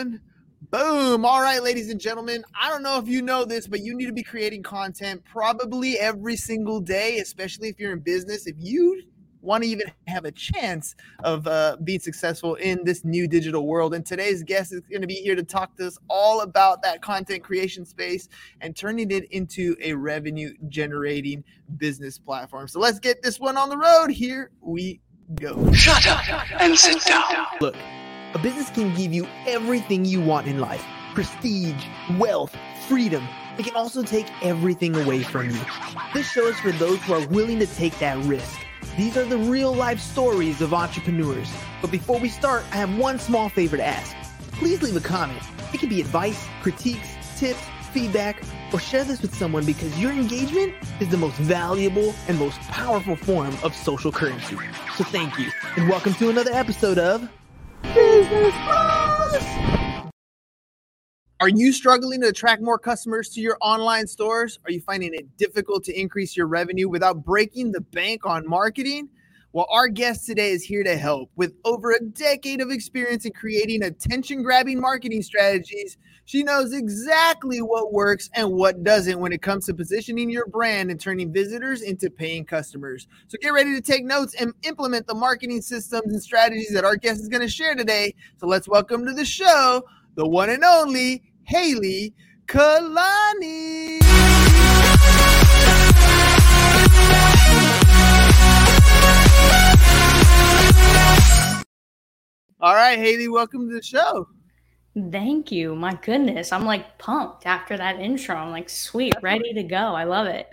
one. Boom. All right, ladies and gentlemen. I don't know if you know this, but you need to be creating content probably every single day, especially if you're in business. If you want to even have a chance of uh, being successful in this new digital world. And today's guest is going to be here to talk to us all about that content creation space and turning it into a revenue generating business platform. So let's get this one on the road. Here we go. Shut up and sit down. Look. A business can give you everything you want in life prestige, wealth, freedom. It can also take everything away from you. This show is for those who are willing to take that risk. These are the real life stories of entrepreneurs. But before we start, I have one small favor to ask. Please leave a comment. It can be advice, critiques, tips, feedback, or share this with someone because your engagement is the most valuable and most powerful form of social currency. So thank you, and welcome to another episode of Business Bros. Are you struggling to attract more customers to your online stores? Are you finding it difficult to increase your revenue without breaking the bank on marketing? Well, our guest today is here to help. With over a decade of experience in creating attention grabbing marketing strategies, she knows exactly what works and what doesn't when it comes to positioning your brand and turning visitors into paying customers. So get ready to take notes and implement the marketing systems and strategies that our guest is going to share today. So let's welcome to the show the one and only Haylee Kalani. All right, Haylee, welcome to the show. Thank you. My goodness. I'm like pumped after that intro. I'm like, sweet, ready to go. I love it.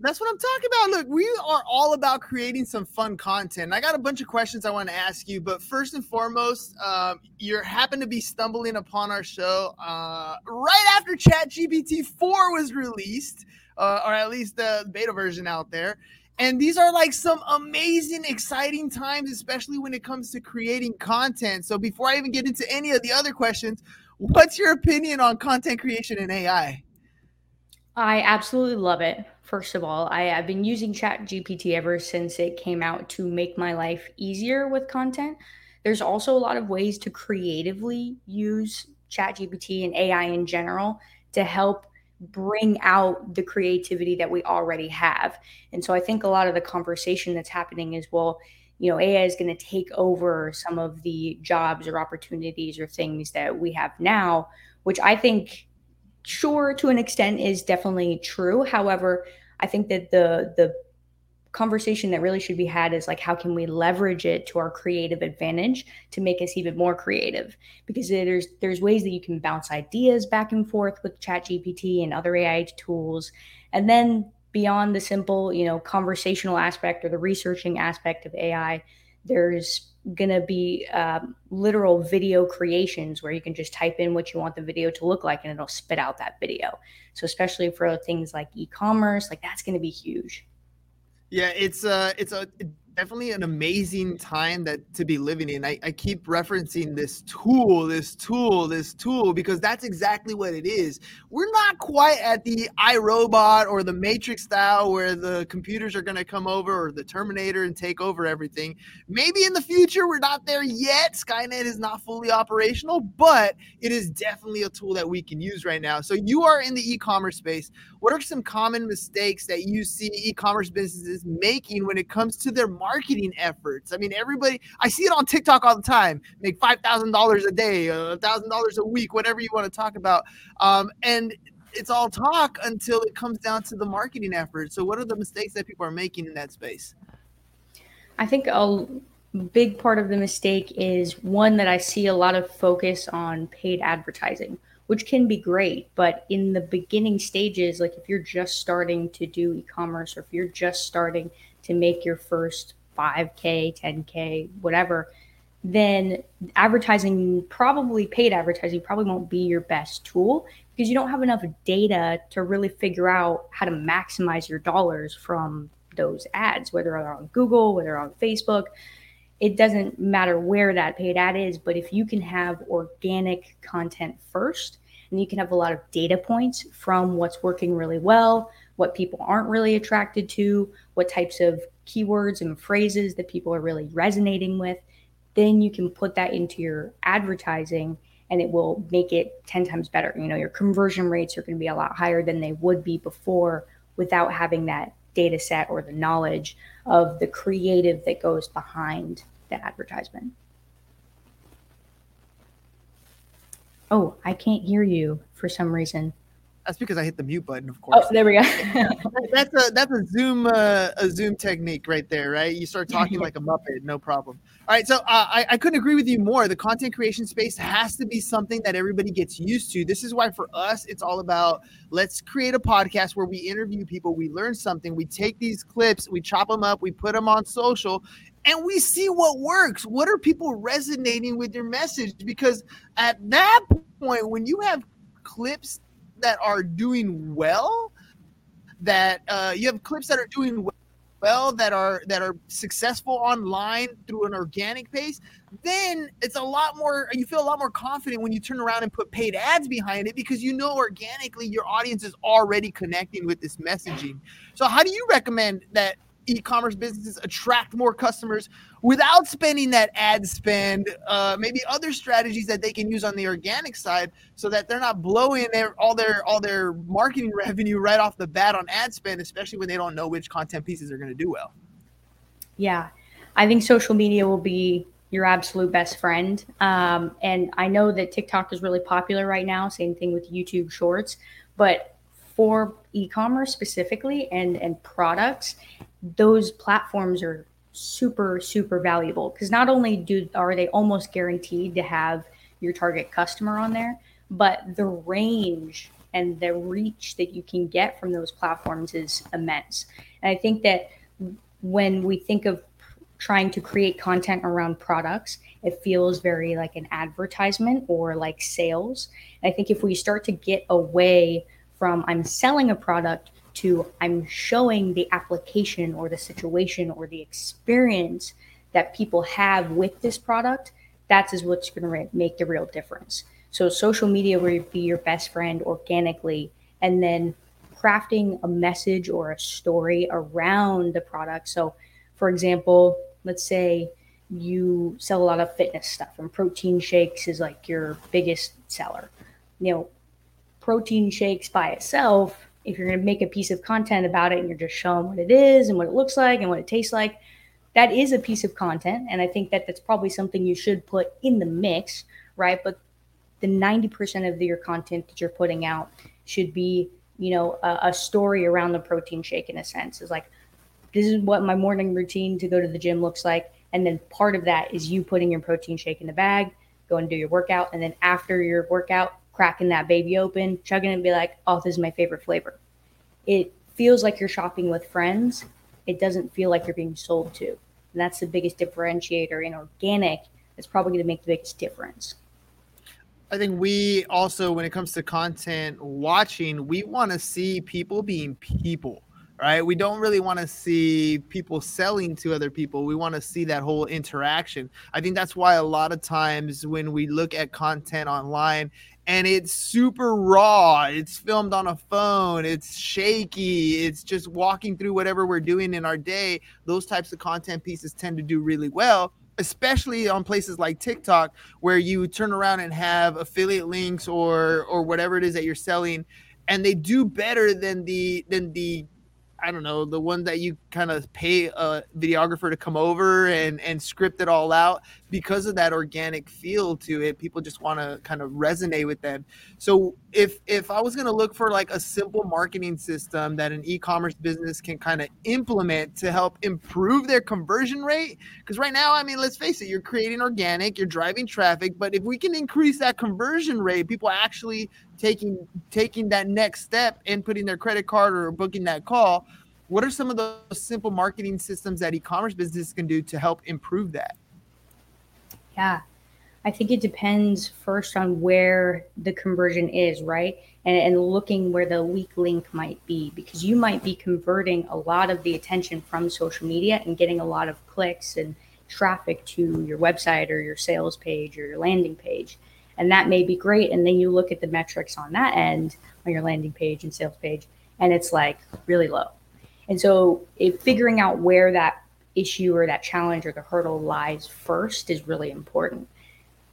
That's what I'm talking about. Look, we are all about creating some fun content. I got a bunch of questions I want to ask you, but first and foremost, um, you happen to be stumbling upon our show uh, right after ChatGPT 4 was released, uh, or at least the beta version out there. And these are like some amazing, exciting times, especially when it comes to creating content. So before I even get into any of the other questions, what's your opinion on content creation and AI? I absolutely love it. First of all, I have been using Chat GPT ever since it came out to make my life easier with content. There's also a lot of ways to creatively use Chat GPT and AI in general to help bring out the creativity that we already have. And so I think a lot of the conversation that's happening is well, you know, AI is going to take over some of the jobs or opportunities or things that we have now, which I think sure to an extent is definitely true. However, I think that the the conversation that really should be had is like how can we leverage it to our creative advantage to make us even more creative? Because there's there's ways that you can bounce ideas back and forth with chat gpt and other ai tools. And then beyond the simple you know conversational aspect or the researching aspect of ai there's going to be um, literal video creations where you can just type in what you want the video to look like and it'll spit out that video. So especially for things like e-commerce like that's going to be huge yeah, it's uh it's a definitely an amazing time that to be living in. I, I keep referencing this tool, this tool, this tool, because that's exactly what it is. We're not quite at the iRobot or the Matrix style where the computers are going to come over or the Terminator and take over everything. Maybe in the future, we're not there yet. Skynet is not fully operational, but it is definitely a tool that we can use right now. So you are in the e-commerce space. What are some common mistakes that you see e-commerce businesses making when it comes to their marketing efforts. I mean, everybody, I see it on TikTok all the time. Make five thousand dollars a day, a thousand dollars a week, whatever you want to talk about. Um, and it's all talk until it comes down to the marketing effort. So, what are the mistakes that people are making in that space? I think a big part of the mistake is one that I see a lot of focus on paid advertising, which can be great. But in the beginning stages, like if you're just starting to do e commerce or if you're just starting to make your first 5K, 10K, whatever, then advertising, probably paid advertising, probably won't be your best tool because you don't have enough data to really figure out how to maximize your dollars from those ads, whether they're on Google, whether they're on Facebook. It doesn't matter where that paid ad is, but if you can have organic content first, and you can have a lot of data points from what's working really well, what people aren't really attracted to, what types of keywords and phrases that people are really resonating with. Then you can put that into your advertising and it will make it 10 times better. You know, your conversion rates are going to be a lot higher than they would be before without having that data set or the knowledge of the creative that goes behind the advertisement. Oh, I can't hear you for some reason. That's because I hit the mute button, of course. Oh, there we go. that's a that's a Zoom uh, a Zoom technique right there, right? You start talking like a muppet, no problem. All right, so uh, I I couldn't agree with you more. The content creation space has to be something that everybody gets used to. This is why for us it's all about let's create a podcast where we interview people, we learn something, we take these clips, we chop them up, we put them on social, and we see what works. What are people resonating with your message? Because at that point, when you have clips that are doing well, that uh, you have clips that are doing well, that are that are successful online through an organic pace, then it's a lot more. You feel a lot more confident when you turn around and put paid ads behind it because you know organically your audience is already connecting with this messaging. So, how do you recommend that e-commerce businesses attract more customers without spending that ad spend uh, maybe other strategies that they can use on the organic side so that they're not blowing their all their all their marketing revenue right off the bat on ad spend especially when they don't know which content pieces are going to do well. Yeah. I think social media will be your absolute best friend. Um, and i know that tiktok is really popular right now same thing with youtube shorts but for e-commerce specifically and and products those platforms are super super valuable. Because not only do are they almost guaranteed to have your target customer on there but the range and the reach that you can get from those platforms is immense. And i think that when we think of trying to create content around products it feels very like an advertisement or like sales. And i think if we start to get away from i'm selling a product to I'm showing the application or the situation or the experience that people have with this product, that is what's going to make the real difference. So social media will be your best friend organically, and then crafting a message or a story around the product. So, for example, let's say you sell a lot of fitness stuff, and protein shakes is like your biggest seller. You know, protein shakes by itself if you're going to make a piece of content about it and you're just showing what it is and what it looks like and what it tastes like, that is a piece of content. And I think that that's probably something you should put in the mix, right? But the 90% of your content that you're putting out should be, you know, a, a story around the protein shake in a sense. Is like, this is what my morning routine to go to the gym looks like. And then part of that is you putting your protein shake in the bag, go and do your workout. And then after your workout, cracking that baby open, chugging it, and be like, oh, this is my favorite flavor. It feels like you're shopping with friends. It doesn't feel like you're being sold to. And that's the biggest differentiator in organic. It's probably going to make the biggest difference. I think we also, when it comes to content watching, we want to see people being people right? We don't really want to see people selling to other people. We want to see that whole interaction. I think that's why a lot of times when we look at content online and it's super raw, it's filmed on a phone, it's shaky, it's just walking through whatever we're doing in our day, those types of content pieces tend to do really well especially on places like TikTok where you turn around and have affiliate links or or whatever it is that you're selling and they do better than the than the I don't know, the one that you kind of pay a videographer to come over and and script it all out because of that organic feel to it. People just want to kind of resonate with them. So if if I was going to look for like a simple marketing system that an e-commerce business can kind of implement to help improve their conversion rate because right now, I mean, let's face it, you're creating organic, you're driving traffic, but if we can increase that conversion rate, people actually taking taking that next step and putting their credit card or booking that call what are some of those simple marketing systems that e-commerce businesses can do to help improve that? Yeah. I think it depends first on where the conversion is right? And, and looking where the weak link might be because you might be converting a lot of the attention from social media and getting a lot of clicks and traffic to your website or your sales page or your landing page and that may be great and then you look at the metrics on that end on your landing page and sales page and it's like really low and so if figuring out where that issue or that challenge or the hurdle lies first is really important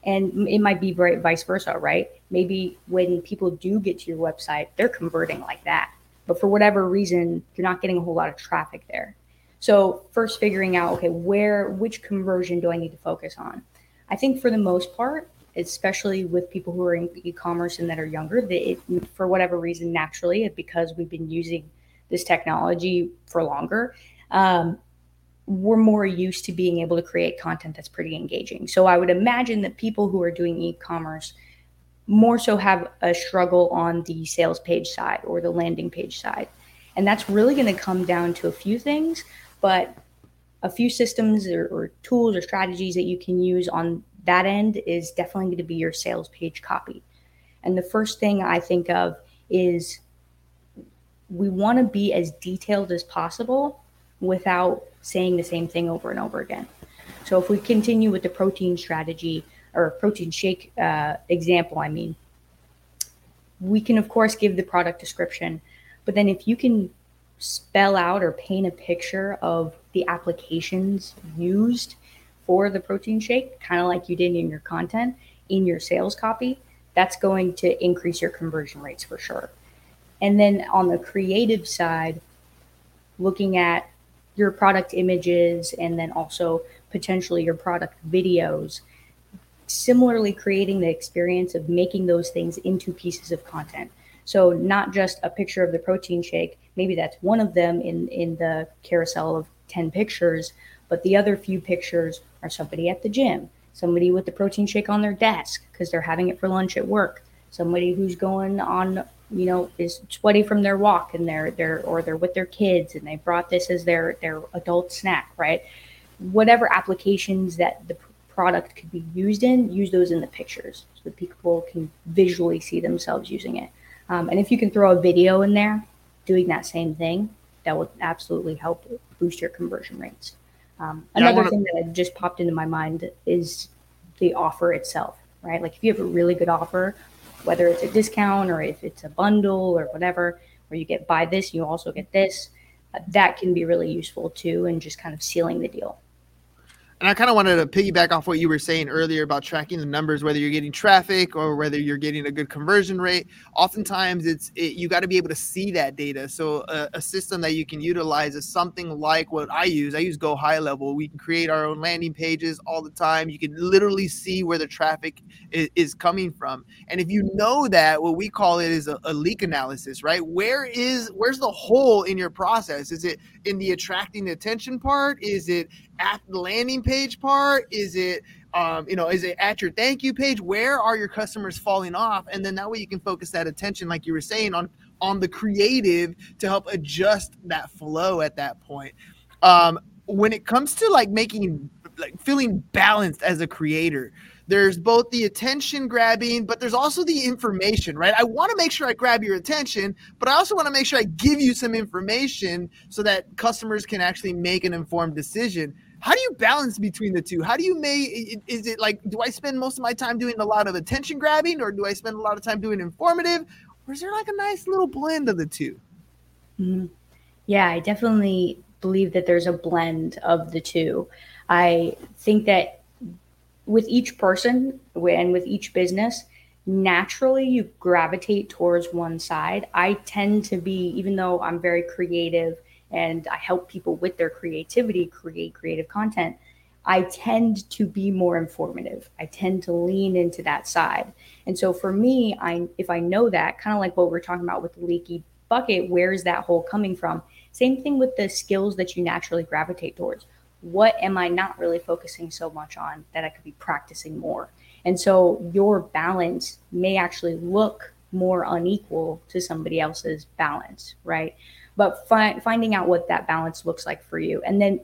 And it might be right vice versa, right? Maybe when people do get to your website, they're converting like that. But for whatever reason, you're not getting a whole lot of traffic there. So first figuring out, okay, where which conversion do I need to focus on? I think for the most part, especially with people who are in e-commerce and that are younger, that it, for whatever reason, naturally, because we've been using this technology for longer, um, we're more used to being able to create content that's pretty engaging. So I would imagine that people who are doing e-commerce more so have a struggle on the sales page side or the landing page side. And that's really going to come down to a few things, but a few systems or, or, tools or strategies that you can use on that end is definitely going to be your sales page copy. And the first thing I think of is we want to be as detailed as possible without saying the same thing over and over again. So if we continue with the protein strategy or protein shake uh, example, I mean, we can of course give the product description, but then if you can spell out or paint a picture of the applications used for the protein shake, kind of like you did in your content in your sales copy, that's going to increase your conversion rates for sure. And then on the creative side, looking at your product images and then also potentially your product videos, similarly creating the experience of making those things into pieces of content. So not just a picture of the protein shake, maybe that's one of them in in the carousel of 10 pictures, but the other few pictures are somebody at the gym, somebody with the protein shake on their desk because they're having it for lunch at work, somebody who's going on, you know, is sweaty from their walk and they're they're or they're with their kids and they brought this as their their adult snack, right? Whatever applications that the product could be used in, use those in the pictures so that people can visually see themselves using it. Um, and if you can throw a video in there doing that same thing, that would absolutely help boost your conversion rates. Um, another wanna... thing that just popped into my mind is the offer itself, right? Like if you have a really good offer, whether it's a discount or if it's a bundle or whatever, where you get buy this, you also get this, uh, that can be really useful too, and just kind of sealing the deal. And I kind of wanted to piggyback off what you were saying earlier about tracking the numbers, whether you're getting traffic or whether you're getting a good conversion rate. Oftentimes, it's it, you got to be able to see that data. So a, a, system that you can utilize is something like what I use. I use Go High Level. We can create our own landing pages all the time. You can literally see where the traffic is, is coming from. And if you know that, what we call it is a, a leak analysis, right? Where is where's the hole in your process? Is it in the attracting attention part? Is it at the landing page part? Is it um, you know, is it at your thank you page? Where are your customers falling off? And then that way you can focus that attention, like you were saying, on on the creative to help adjust that flow at that point. Um, when it comes to like making like feeling balanced as a creator, there's both the attention grabbing, but there's also the information, right? I want to make sure I grab your attention, but I also want to make sure I give you some information so that customers can actually make an informed decision. How do you balance between the two? How do you make is it like do I spend most of my time doing a lot of attention grabbing or do I spend a lot of time doing informative? Or is there like a nice little blend of the 2 mm-hmm. Yeah, I definitely believe that there's a blend of the two. I think that with each person and with each business, naturally you gravitate towards one side. I tend to be, even though I'm very creative and I help people with their creativity create creative content, I tend to be more informative. I tend to lean into that side. And so for me, I if I know that, kind of like what we're talking about with the leaky bucket, where is that hole coming from? Same thing with the skills that you naturally gravitate towards what am I not really focusing so much on that I could be practicing more? And so your balance may actually look more unequal to somebody else's balance, right? But fi- finding out what that balance looks like for you and then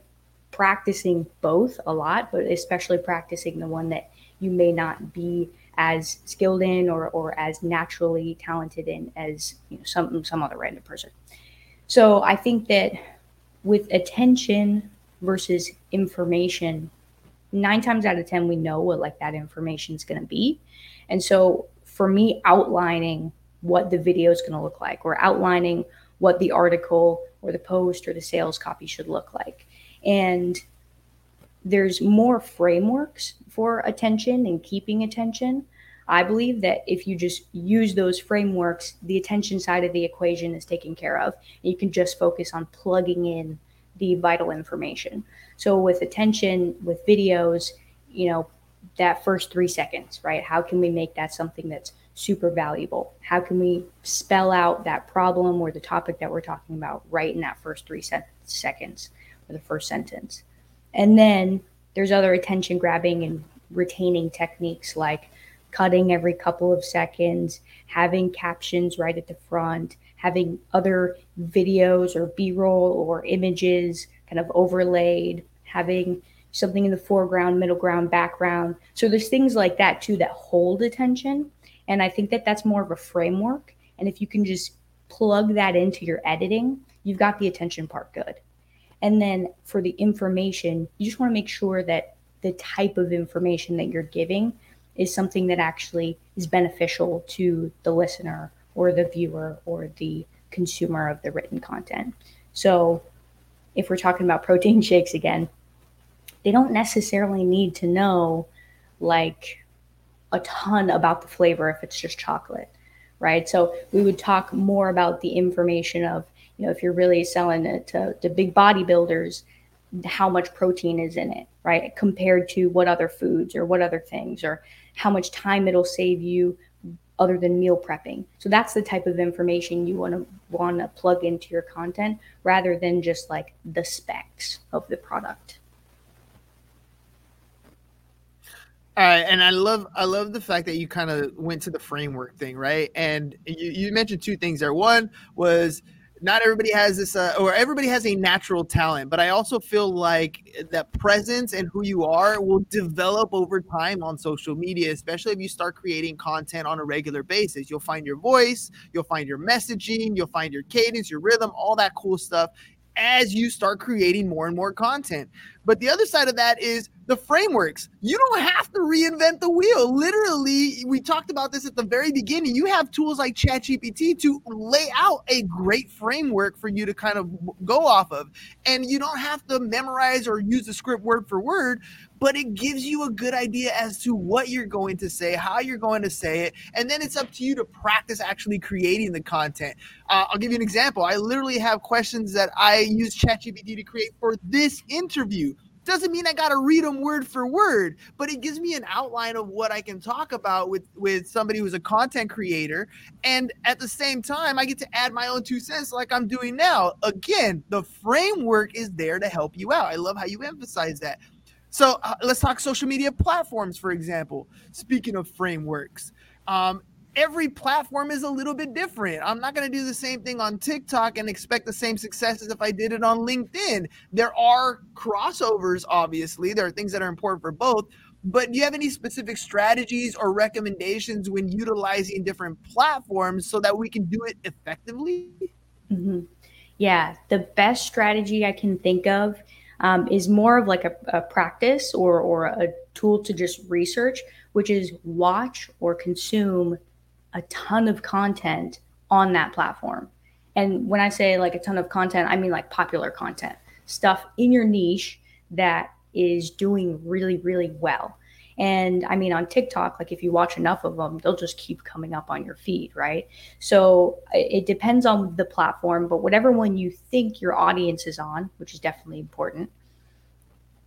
practicing both a lot, but especially practicing the one that you may not be as skilled in or, or as naturally talented in as you know, some some other random person. So I think that with attention versus information, nine times out of 10, we know what like that information is going to be. And so for me, outlining what the video is going to look like or outlining what the article or the post or the sales copy should look like. And there's more frameworks for attention and keeping attention. I believe that if you just use those frameworks, the attention side of the equation is taken care of. And you can just focus on plugging in the vital information. So with attention, with videos, you know, that first three seconds, right? How can we make that something that's super valuable? How can we spell out that problem or the topic that we're talking about right in that first three se- seconds or the first sentence? And then there's other attention grabbing and retaining techniques like cutting every couple of seconds, having captions right at the front, having other videos or B roll or images kind of overlaid, having something in the foreground, middle ground, background. So there's things like that too that hold attention. And I think that that's more of a framework. And if you can just plug that into your editing, you've got the attention part good. And then for the information, you just want to make sure that the type of information that you're giving is something that actually is beneficial to the listener or the viewer or the consumer of the written content. So, if we're talking about protein shakes again, they don't necessarily need to know like a ton about the flavor if it's just chocolate, right? So, we would talk more about the information of, you know, if you're really selling it to, to big bodybuilders, how much protein is in it, right? Compared to what other foods or what other things or how much time it'll save you other than meal prepping. So that's the type of information you want to want to plug into your content rather than just like the specs of the product. All right, and I love I love the fact that you kind of went to the framework thing, right? And you, you mentioned two things there. One was not everybody has this uh, or everybody has a natural talent but i also feel like that presence and who you are will develop over time on social media especially if you start creating content on a regular basis. You'll find your voice you'll find your messaging you'll find your cadence your rhythm all that cool stuff as you start creating more and more content. But the other side of that is the frameworks. You don't have to reinvent the wheel. Literally, we talked about this at the very beginning. You have tools like ChatGPT to lay out a great framework for you to kind of go off of. And you don't have to memorize or use the script word for word, but it gives you a good idea as to what you're going to say, how you're going to say it. And then it's up to you to practice actually creating the content. Uh, I'll give you an example. I literally have questions that I use ChatGPT to create for this interview doesn't mean I got to read them word for word, but it gives me an outline of what I can talk about with with somebody who's a content creator, and at the same time, I get to add my own two cents like I'm doing now. Again, the framework is there to help you out. I love how you emphasize that. So uh, let's talk social media platforms, for example. Speaking of frameworks, um, every platform is a little bit different. I'm not going to do the same thing on TikTok and expect the same success as if I did it on LinkedIn. There are crossovers, obviously. There are things that are important for both. But do you have any specific strategies or recommendations when utilizing different platforms so that we can do it effectively? Mm-hmm. Yeah, the best strategy I can think of um, is more of like a, a practice or, or a tool to just research, which is watch or consume a ton of content on that platform. And when I say like a ton of content, I mean like popular content, stuff in your niche that is doing really, really well. And I mean, on TikTok, like if you watch enough of them, they'll just keep coming up on your feed, right? So it depends on the platform, but whatever one you think your audience is on, which is definitely important,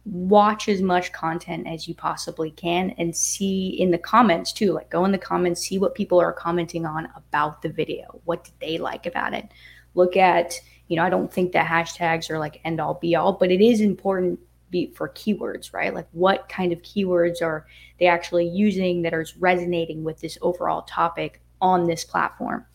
watch as much content as you possibly can and see in the comments too. Like go in the comments see what people are commenting on about the video. What did they like about it? Look at you know i don't think that hashtags are like end all be all but it is important be for keywords right? Like what kind of keywords are they actually using that are resonating with this overall topic on this platform?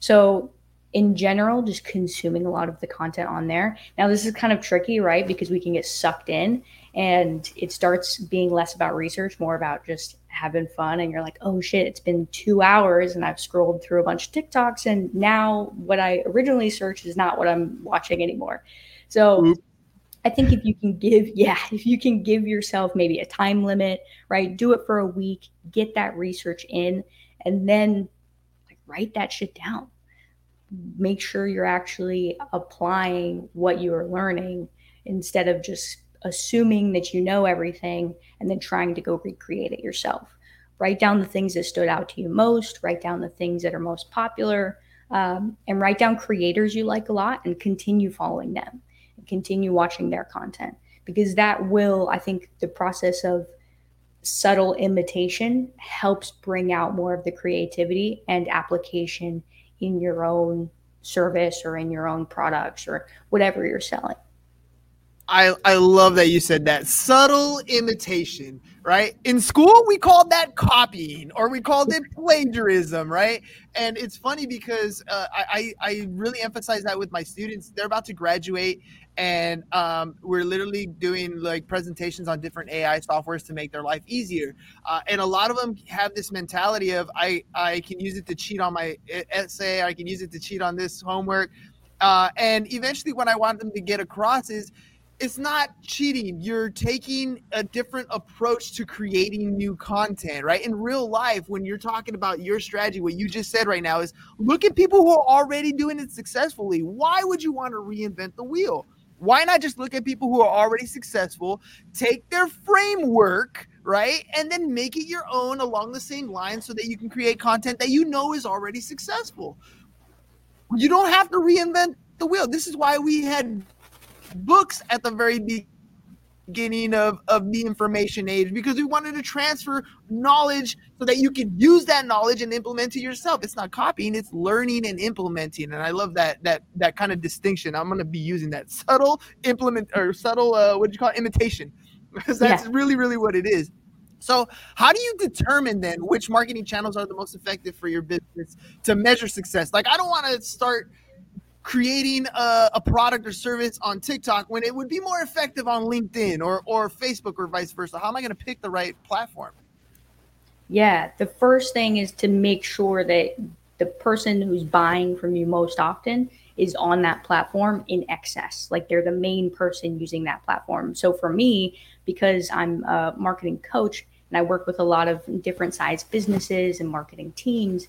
So in general, just consuming a lot of the content on there. Now, this is kind of tricky, right? Because we can get sucked in and it starts being less about research, more about just having fun. And you're like, oh shit, it's been two hours and I've scrolled through a bunch of TikToks. And now what I originally searched is not what I'm watching anymore. So, Oop. I think if you can give, yeah, if you can give yourself maybe a time limit, right? Do it for a week, get that research in, and then like, write that shit down make sure you're actually applying what you are learning instead of just assuming that you know everything and then trying to go recreate it yourself. Write down the things that stood out to you most, write down the things that are most popular, um, and write down creators you like a lot and continue following them and continue watching their content because that will, I think, the process of subtle imitation helps bring out more of the creativity and application in your own service or in your own products or whatever you're selling. I, I love that you said that subtle imitation, right? In school, we called that copying or we called it plagiarism, right? And it's funny because uh, I, I really emphasize that with my students. They're about to graduate and um, we're literally doing like presentations on different AI softwares to make their life easier. Uh, and a lot of them have this mentality of I, I can use it to cheat on my essay, I can use it to cheat on this homework. Uh, and eventually, what I want them to get across is, it's not cheating. You're taking a different approach to creating new content, right? In real life, when you're talking about your strategy, what you just said right now is look at people who are already doing it successfully. Why would you want to reinvent the wheel? Why not just look at people who are already successful, take their framework, right? And then make it your own along the same lines so that you can create content that you know is already successful. You don't have to reinvent the wheel. This is why we had books at the very beginning of, of the information age because we wanted to transfer knowledge so that you could use that knowledge and implement it yourself. It's not copying, it's learning and implementing. And I love that that that kind of distinction. I'm gonna be using that subtle implement or subtle uh, what do you call it? imitation. Because that's yeah. really, really what it is. So, how do you determine then which marketing channels are the most effective for your business to measure success? Like, I don't want to start creating a, a, product or service on TikTok when it would be more effective on LinkedIn or, or Facebook or vice versa? How am I going to pick the right platform? Yeah, the first thing is to make sure that the person who's buying from you most often is on that platform in excess. Like they're the main person using that platform. So for me, because I'm a marketing coach and I work with a lot of different size businesses and marketing teams,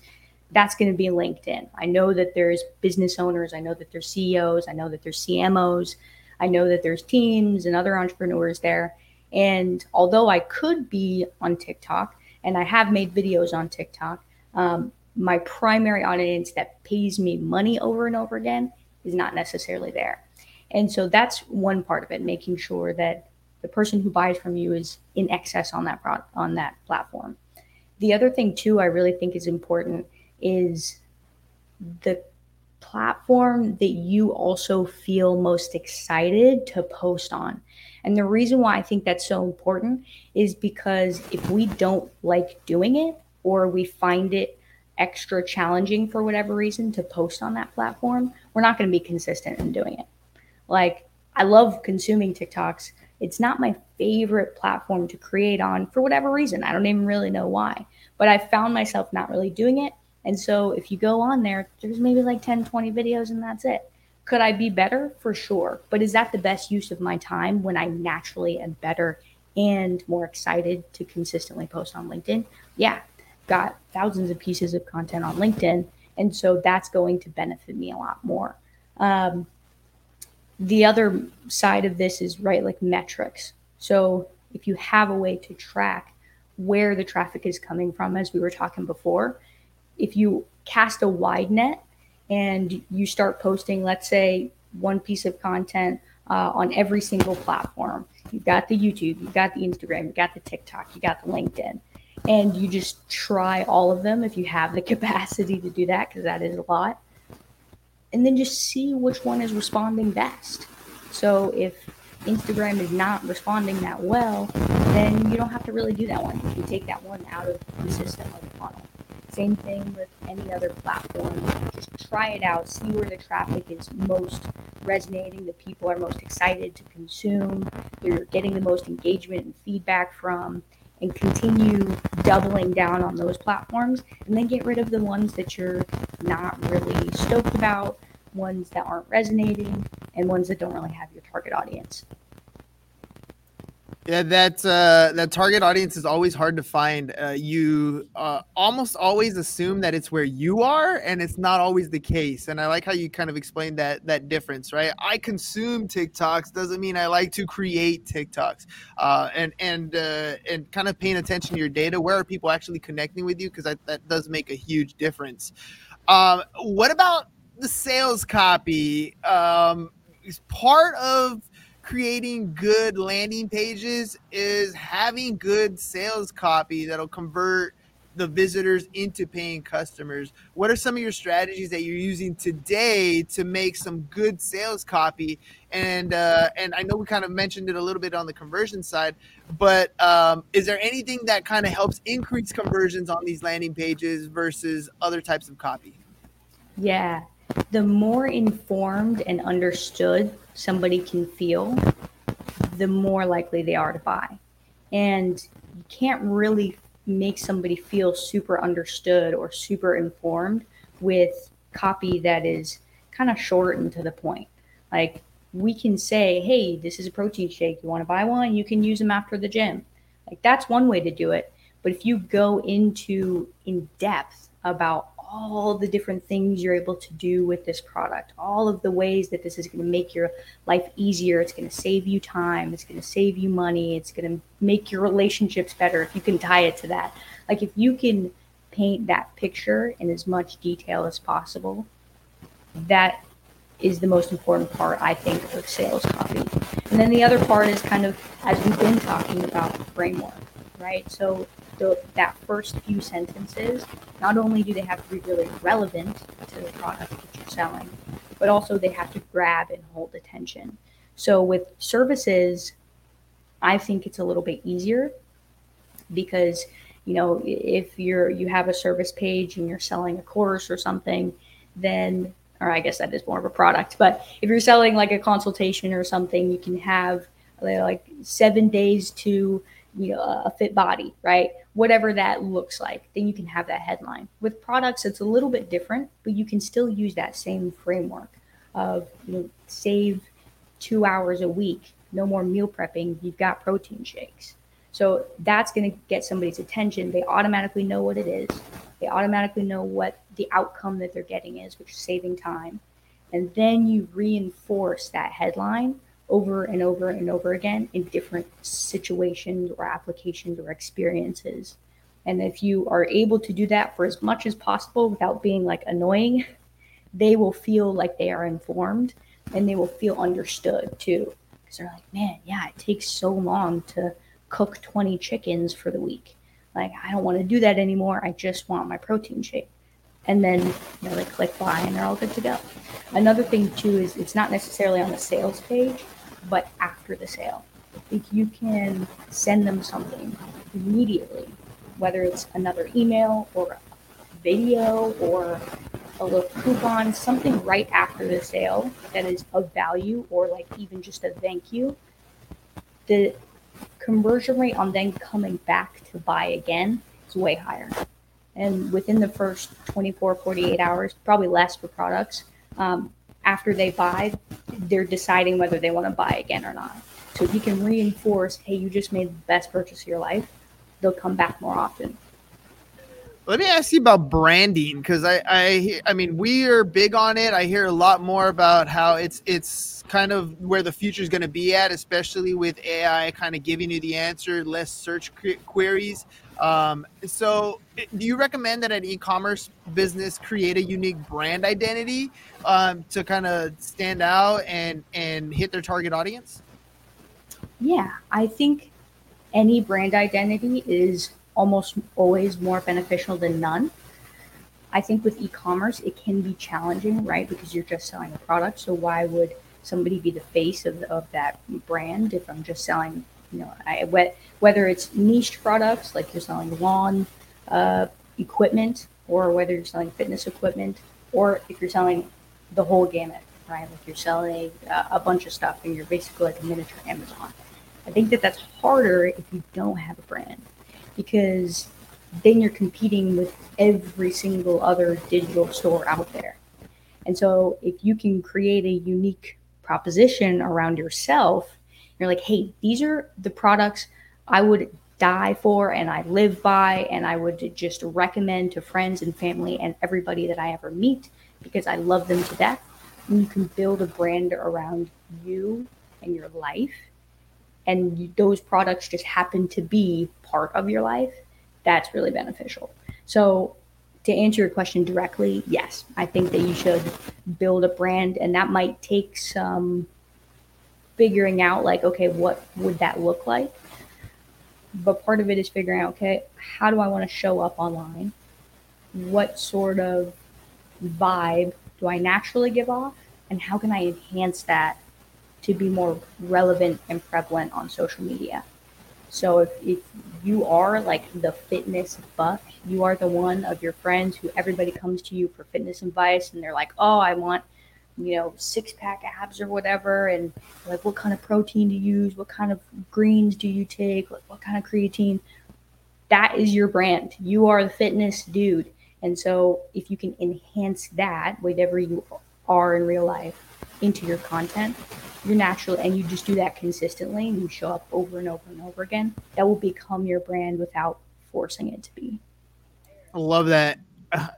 that's going to be LinkedIn. I know that there's business owners, I know that there's CEOs, I know that there's CMOs, I know that there's teams and other entrepreneurs there. And although I could be on TikTok and I have made videos on TikTok, um, my primary audience that pays me money over and over again is not necessarily there. And so that's one part of it, making sure that the person who buys from you is in excess on that on that platform. The other thing too, I really think is important is the platform that you also feel most excited to post on. And the reason why I think that's so important is because if we don't like doing it or we find it extra challenging for whatever reason to post on that platform, we're not going to be consistent in doing it. Like, I love consuming TikToks. It's not my favorite platform to create on for whatever reason. I don't even really know why, but I found myself not really doing it and so if you go on there, there's maybe like 10, 20 videos and that's it. Could I be better? For sure. But is that the best use of my time when I naturally am better and more excited to consistently post on LinkedIn? Yeah, got thousands of pieces of content on LinkedIn. And so that's going to benefit me a lot more. Um, the other side of this is right like metrics. So if you have a way to track where the traffic is coming from, as we were talking before, if you cast a wide net and you start posting, let's say, one piece of content uh, on every single platform, you've got the YouTube, you've got the Instagram, you've got the TikTok, you got the LinkedIn, and you just try all of them if you have the capacity to do that, because that is a lot. And then just see which one is responding best. So if Instagram is not responding that well, then you don't have to really do that one. You take that one out of the system of the funnel. Same thing with any other platform. Just try it out, see where the traffic is most resonating, the people are most excited to consume, you're getting the most engagement and feedback from, and continue doubling down on those platforms, and then get rid of the ones that you're not really stoked about, ones that aren't resonating, and ones that don't really have your target audience. Yeah, that uh, that target audience is always hard to find. Uh, you uh, almost always assume that it's where you are, and it's not always the case. And I like how you kind of explained that that difference, right? I consume TikToks doesn't mean I like to create TikToks, uh, and and uh, and kind of paying attention to your data. Where are people actually connecting with you? Because that, that does make a huge difference. Um, what about the sales copy? Um, is part of creating good landing pages is having good sales copy that'll convert the visitors into paying customers. What are some of your strategies that you're using today to make some good sales copy? And uh, and I know we kind of mentioned it a little bit on the conversion side, but um, is there anything that kind of helps increase conversions on these landing pages versus other types of copy? Yeah, the more informed and understood somebody can feel, the more likely they are to buy. And you can't really make somebody feel super understood or super informed with copy that is kind of short and to the point. Like we can say, hey, this is a protein shake. You want to buy one? You can use them after the gym. Like that's one way to do it. But if you go into in depth about all the different things you're able to do with this product, all of the ways that this is going to make your life easier. It's going to save you time. It's going to save you money. It's going to make your relationships better if you can tie it to that. Like if you can paint that picture in as much detail as possible, that is the most important part, I think, of sales copy. And then the other part is kind of, as we've been talking about, framework, right? So the, that first few sentences, not only do they have to be really relevant to the product that you're selling, but also they have to grab and hold attention. So with services, I think it's a little bit easier because you know if you're you have a service page and you're selling a course or something, then or I guess that is more of a product, but if you're selling like a consultation or something, you can have uh, like seven days to you know a fit body right? Whatever that looks like then you can have that headline. With products it's a little bit different but you can still use that same framework of you know save two hours a week no more meal prepping you've got protein shakes. So that's going to get somebody's attention. They automatically know what it is. They automatically know what the outcome that they're getting is which is saving time. And then you reinforce that headline over and over and over again in different situations or applications or experiences. And if you are able to do that for as much as possible without being like annoying, they will feel like they are informed and they will feel understood too. Because they're like, man, yeah, it takes so long to cook 20 chickens for the week. Like, I don't want to do that anymore. I just want my protein shake. And then they click buy and they're all good to go. Another thing too is it's not necessarily on the sales page, but after the sale. If you can send them something immediately, whether it's another email or a video or a little coupon, something right after the sale that is of value or like even just a thank you, the conversion rate on then coming back to buy again is way higher. And within the first 24, 48 hours, probably less for products, um, after they buy, they're deciding whether they want to buy again or not. So if you can reinforce, hey, you just made the best purchase of your life, they'll come back more often. Let me ask you about branding because I, I I mean we are big on it. I hear a lot more about how it's it's kind of where the future is going to be at, especially with AI kind of giving you the answer, less search queries. Um, so, do you recommend that an e-commerce business create a unique brand identity um, to kind of stand out and and hit their target audience? Yeah, I think any brand identity is almost always more beneficial than none. I think with e-commerce, it can be challenging, right? Because you're just selling a product. So why would somebody be the face of, of that brand if I'm just selling you know, I, whether it's niche products like you're selling lawn uh, equipment, or whether you're selling fitness equipment, or if you're selling the whole gamut, right? Like you're selling uh, a bunch of stuff and you're basically like a miniature Amazon. I think that that's harder if you don't have a brand because then you're competing with every single other digital store out there. And so if you can create a unique proposition around yourself You're like, hey, these are the products I would die for and I live by, and I would just recommend to friends and family and everybody that I ever meet because I love them to death. And you can build a brand around you and your life, and those products just happen to be part of your life. That's really beneficial. So, to answer your question directly, yes, I think that you should build a brand, and that might take some figuring out, like, okay, what would that look like? but part of it is figuring out okay how do i want to show up online? What sort of vibe do i naturally give off? And how can i enhance that to be more relevant and prevalent on social media? So if, if you are like the fitness buff you are the one of your friends who everybody comes to you for fitness advice and they're like oh i want you know, six pack abs or whatever, and like what kind of protein to use, what kind of greens do you take, like what kind of creatine. That is your brand. You are the fitness dude. And so if you can enhance that, whatever you are in real life, into your content, you're natural and you just do that consistently and you show up over and over and over again, that will become your brand without forcing it to be. I love that. Uh,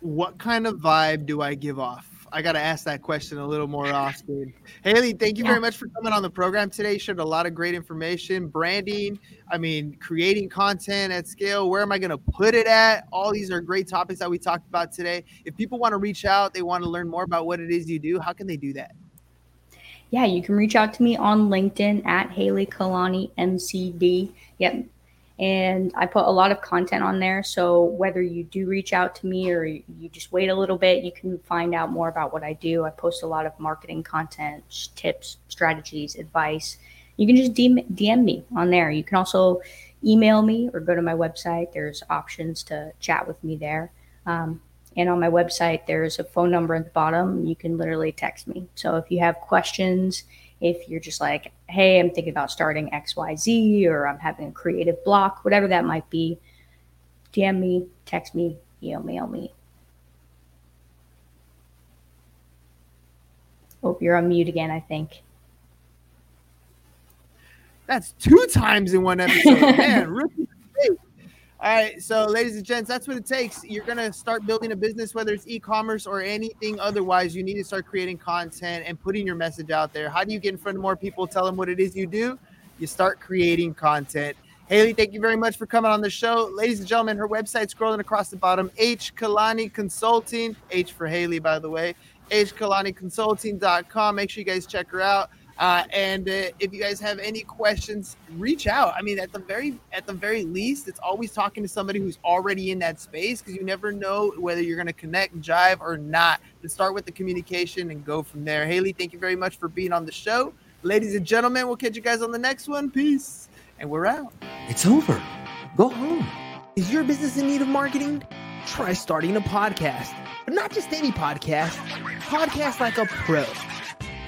what kind of vibe do I give off? I got to ask that question a little more often. Haylee, thank you yeah. very much for coming on the program today. Shared a lot of great information, branding. I mean, creating content at scale. Where am I going to put it at? All these are great topics that we talked about today. If people want to reach out, they want to learn more about what it is you do. How can they do that? Yeah, you can reach out to me on LinkedIn at Haylee Kalani MCD. Yep, and I put a lot of content on there. So whether you do reach out to me or you just wait a little bit, you can find out more about what I do. I post a lot of marketing content, tips, strategies, advice. You can just DM, DM me on there. You can also email me or go to my website. There's options to chat with me there. Um, and on my website, there's a phone number at the bottom. You can literally text me. So if you have questions, if you're just like, hey, I'm thinking about starting XYZ or I'm having a creative block, whatever that might be, DM me, text me, email me. Oh, you're on mute again, I think. That's two times in one episode. Man, all right, so ladies and gents, that's what it takes. You're gonna start building a business, whether it's e-commerce or anything otherwise. You need to start creating content and putting your message out there. How do you get in front of more people? Tell them what it is you do. You start creating content. Haylee, thank you very much for coming on the show. Ladies and gentlemen, her website scrolling across the bottom, H Kalani Consulting, H for Haylee, by the way, hkalaniconsulting.com. Make sure you guys check her out. Uh, and uh, if you guys have any questions, reach out. I mean, at the very at the very least, it's always talking to somebody who's already in that space because you never know whether you're going to connect, jive, or not. To start with the communication and go from there. Haylee, thank you very much for being on the show. Ladies and gentlemen, we'll catch you guys on the next one. Peace, and we're out. It's over. Go home. Is your business in need of marketing? Try starting a podcast, but not just any podcast. Podcast like a pro